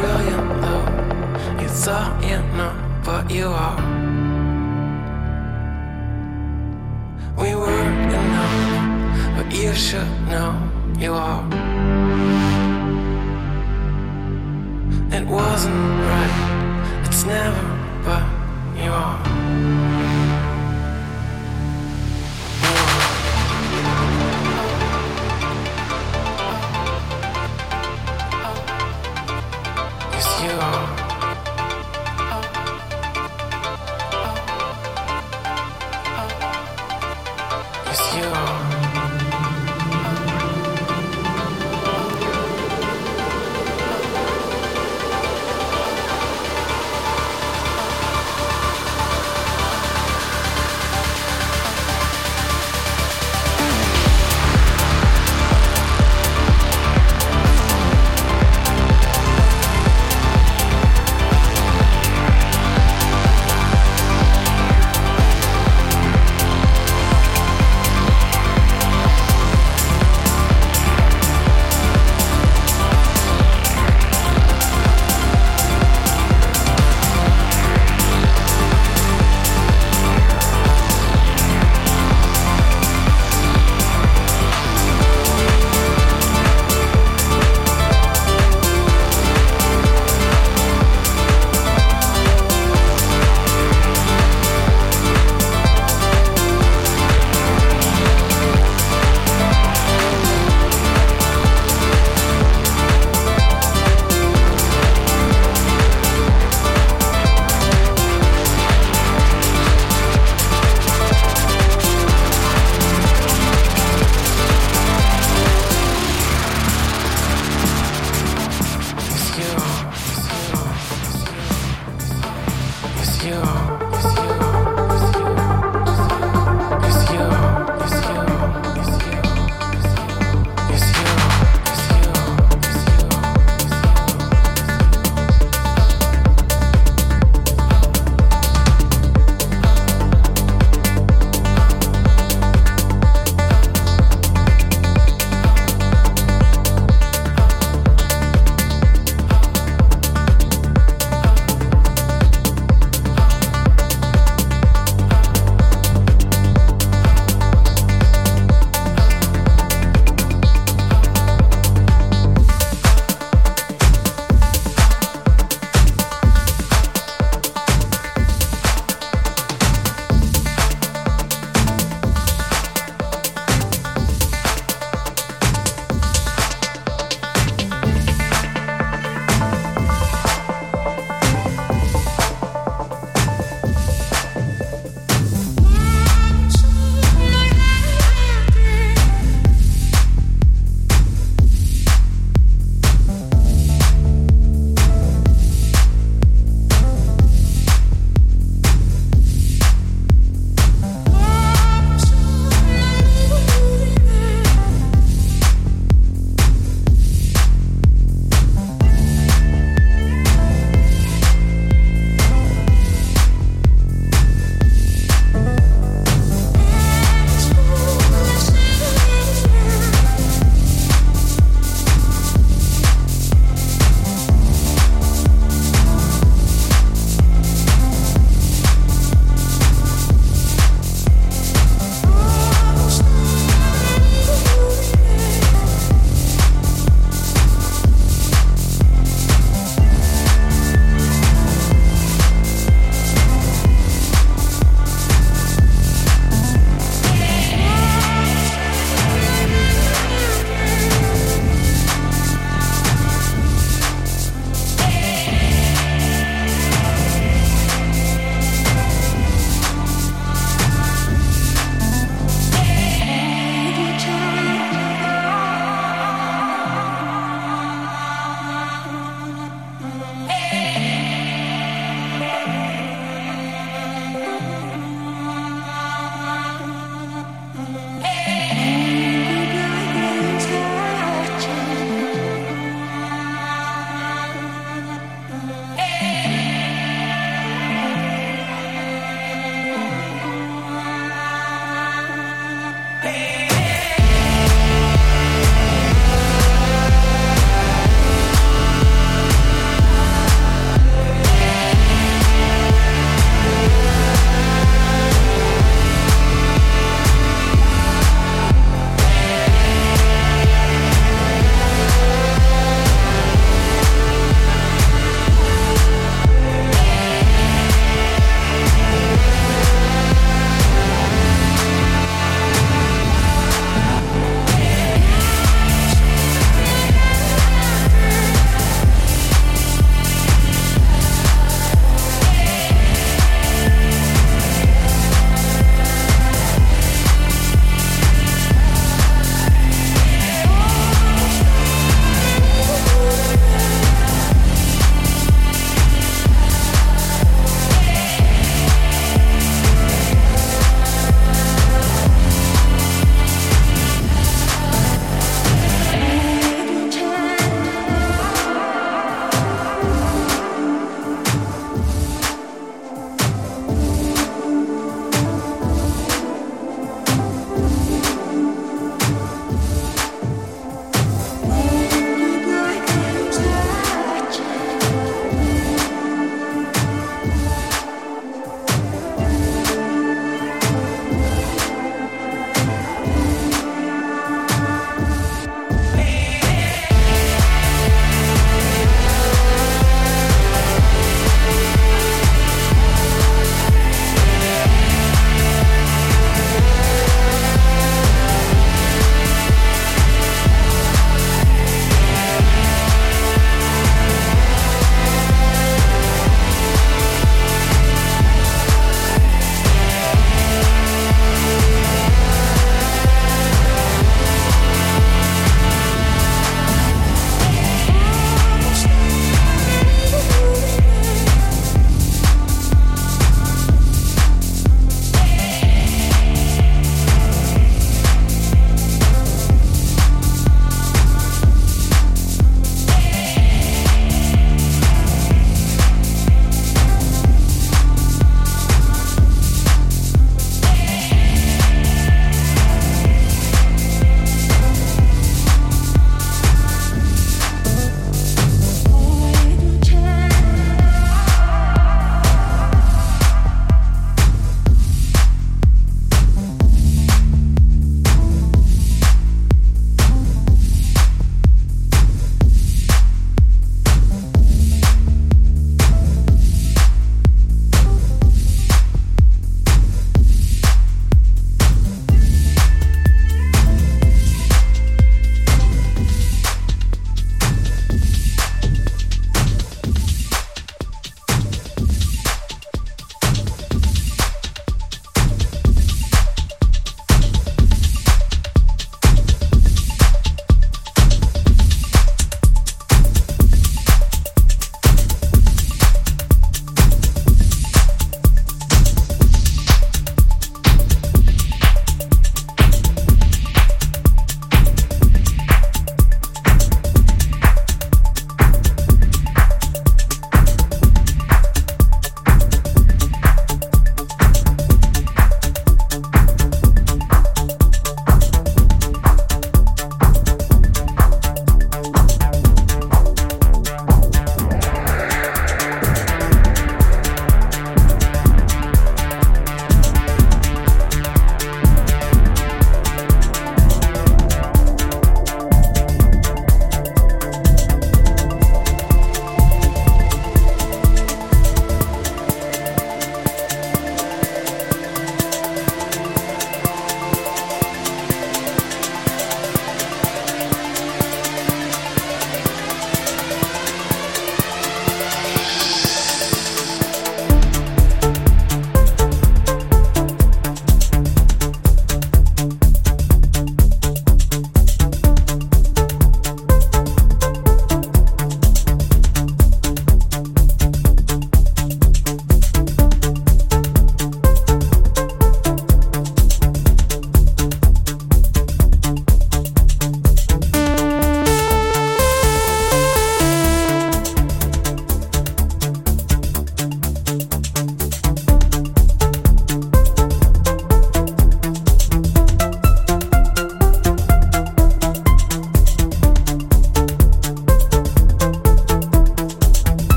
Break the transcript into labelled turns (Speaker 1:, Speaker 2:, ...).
Speaker 1: Brilliant though You thought you know, but you are. We were enough, but you should know you are. It wasn't right, it's never, but you are.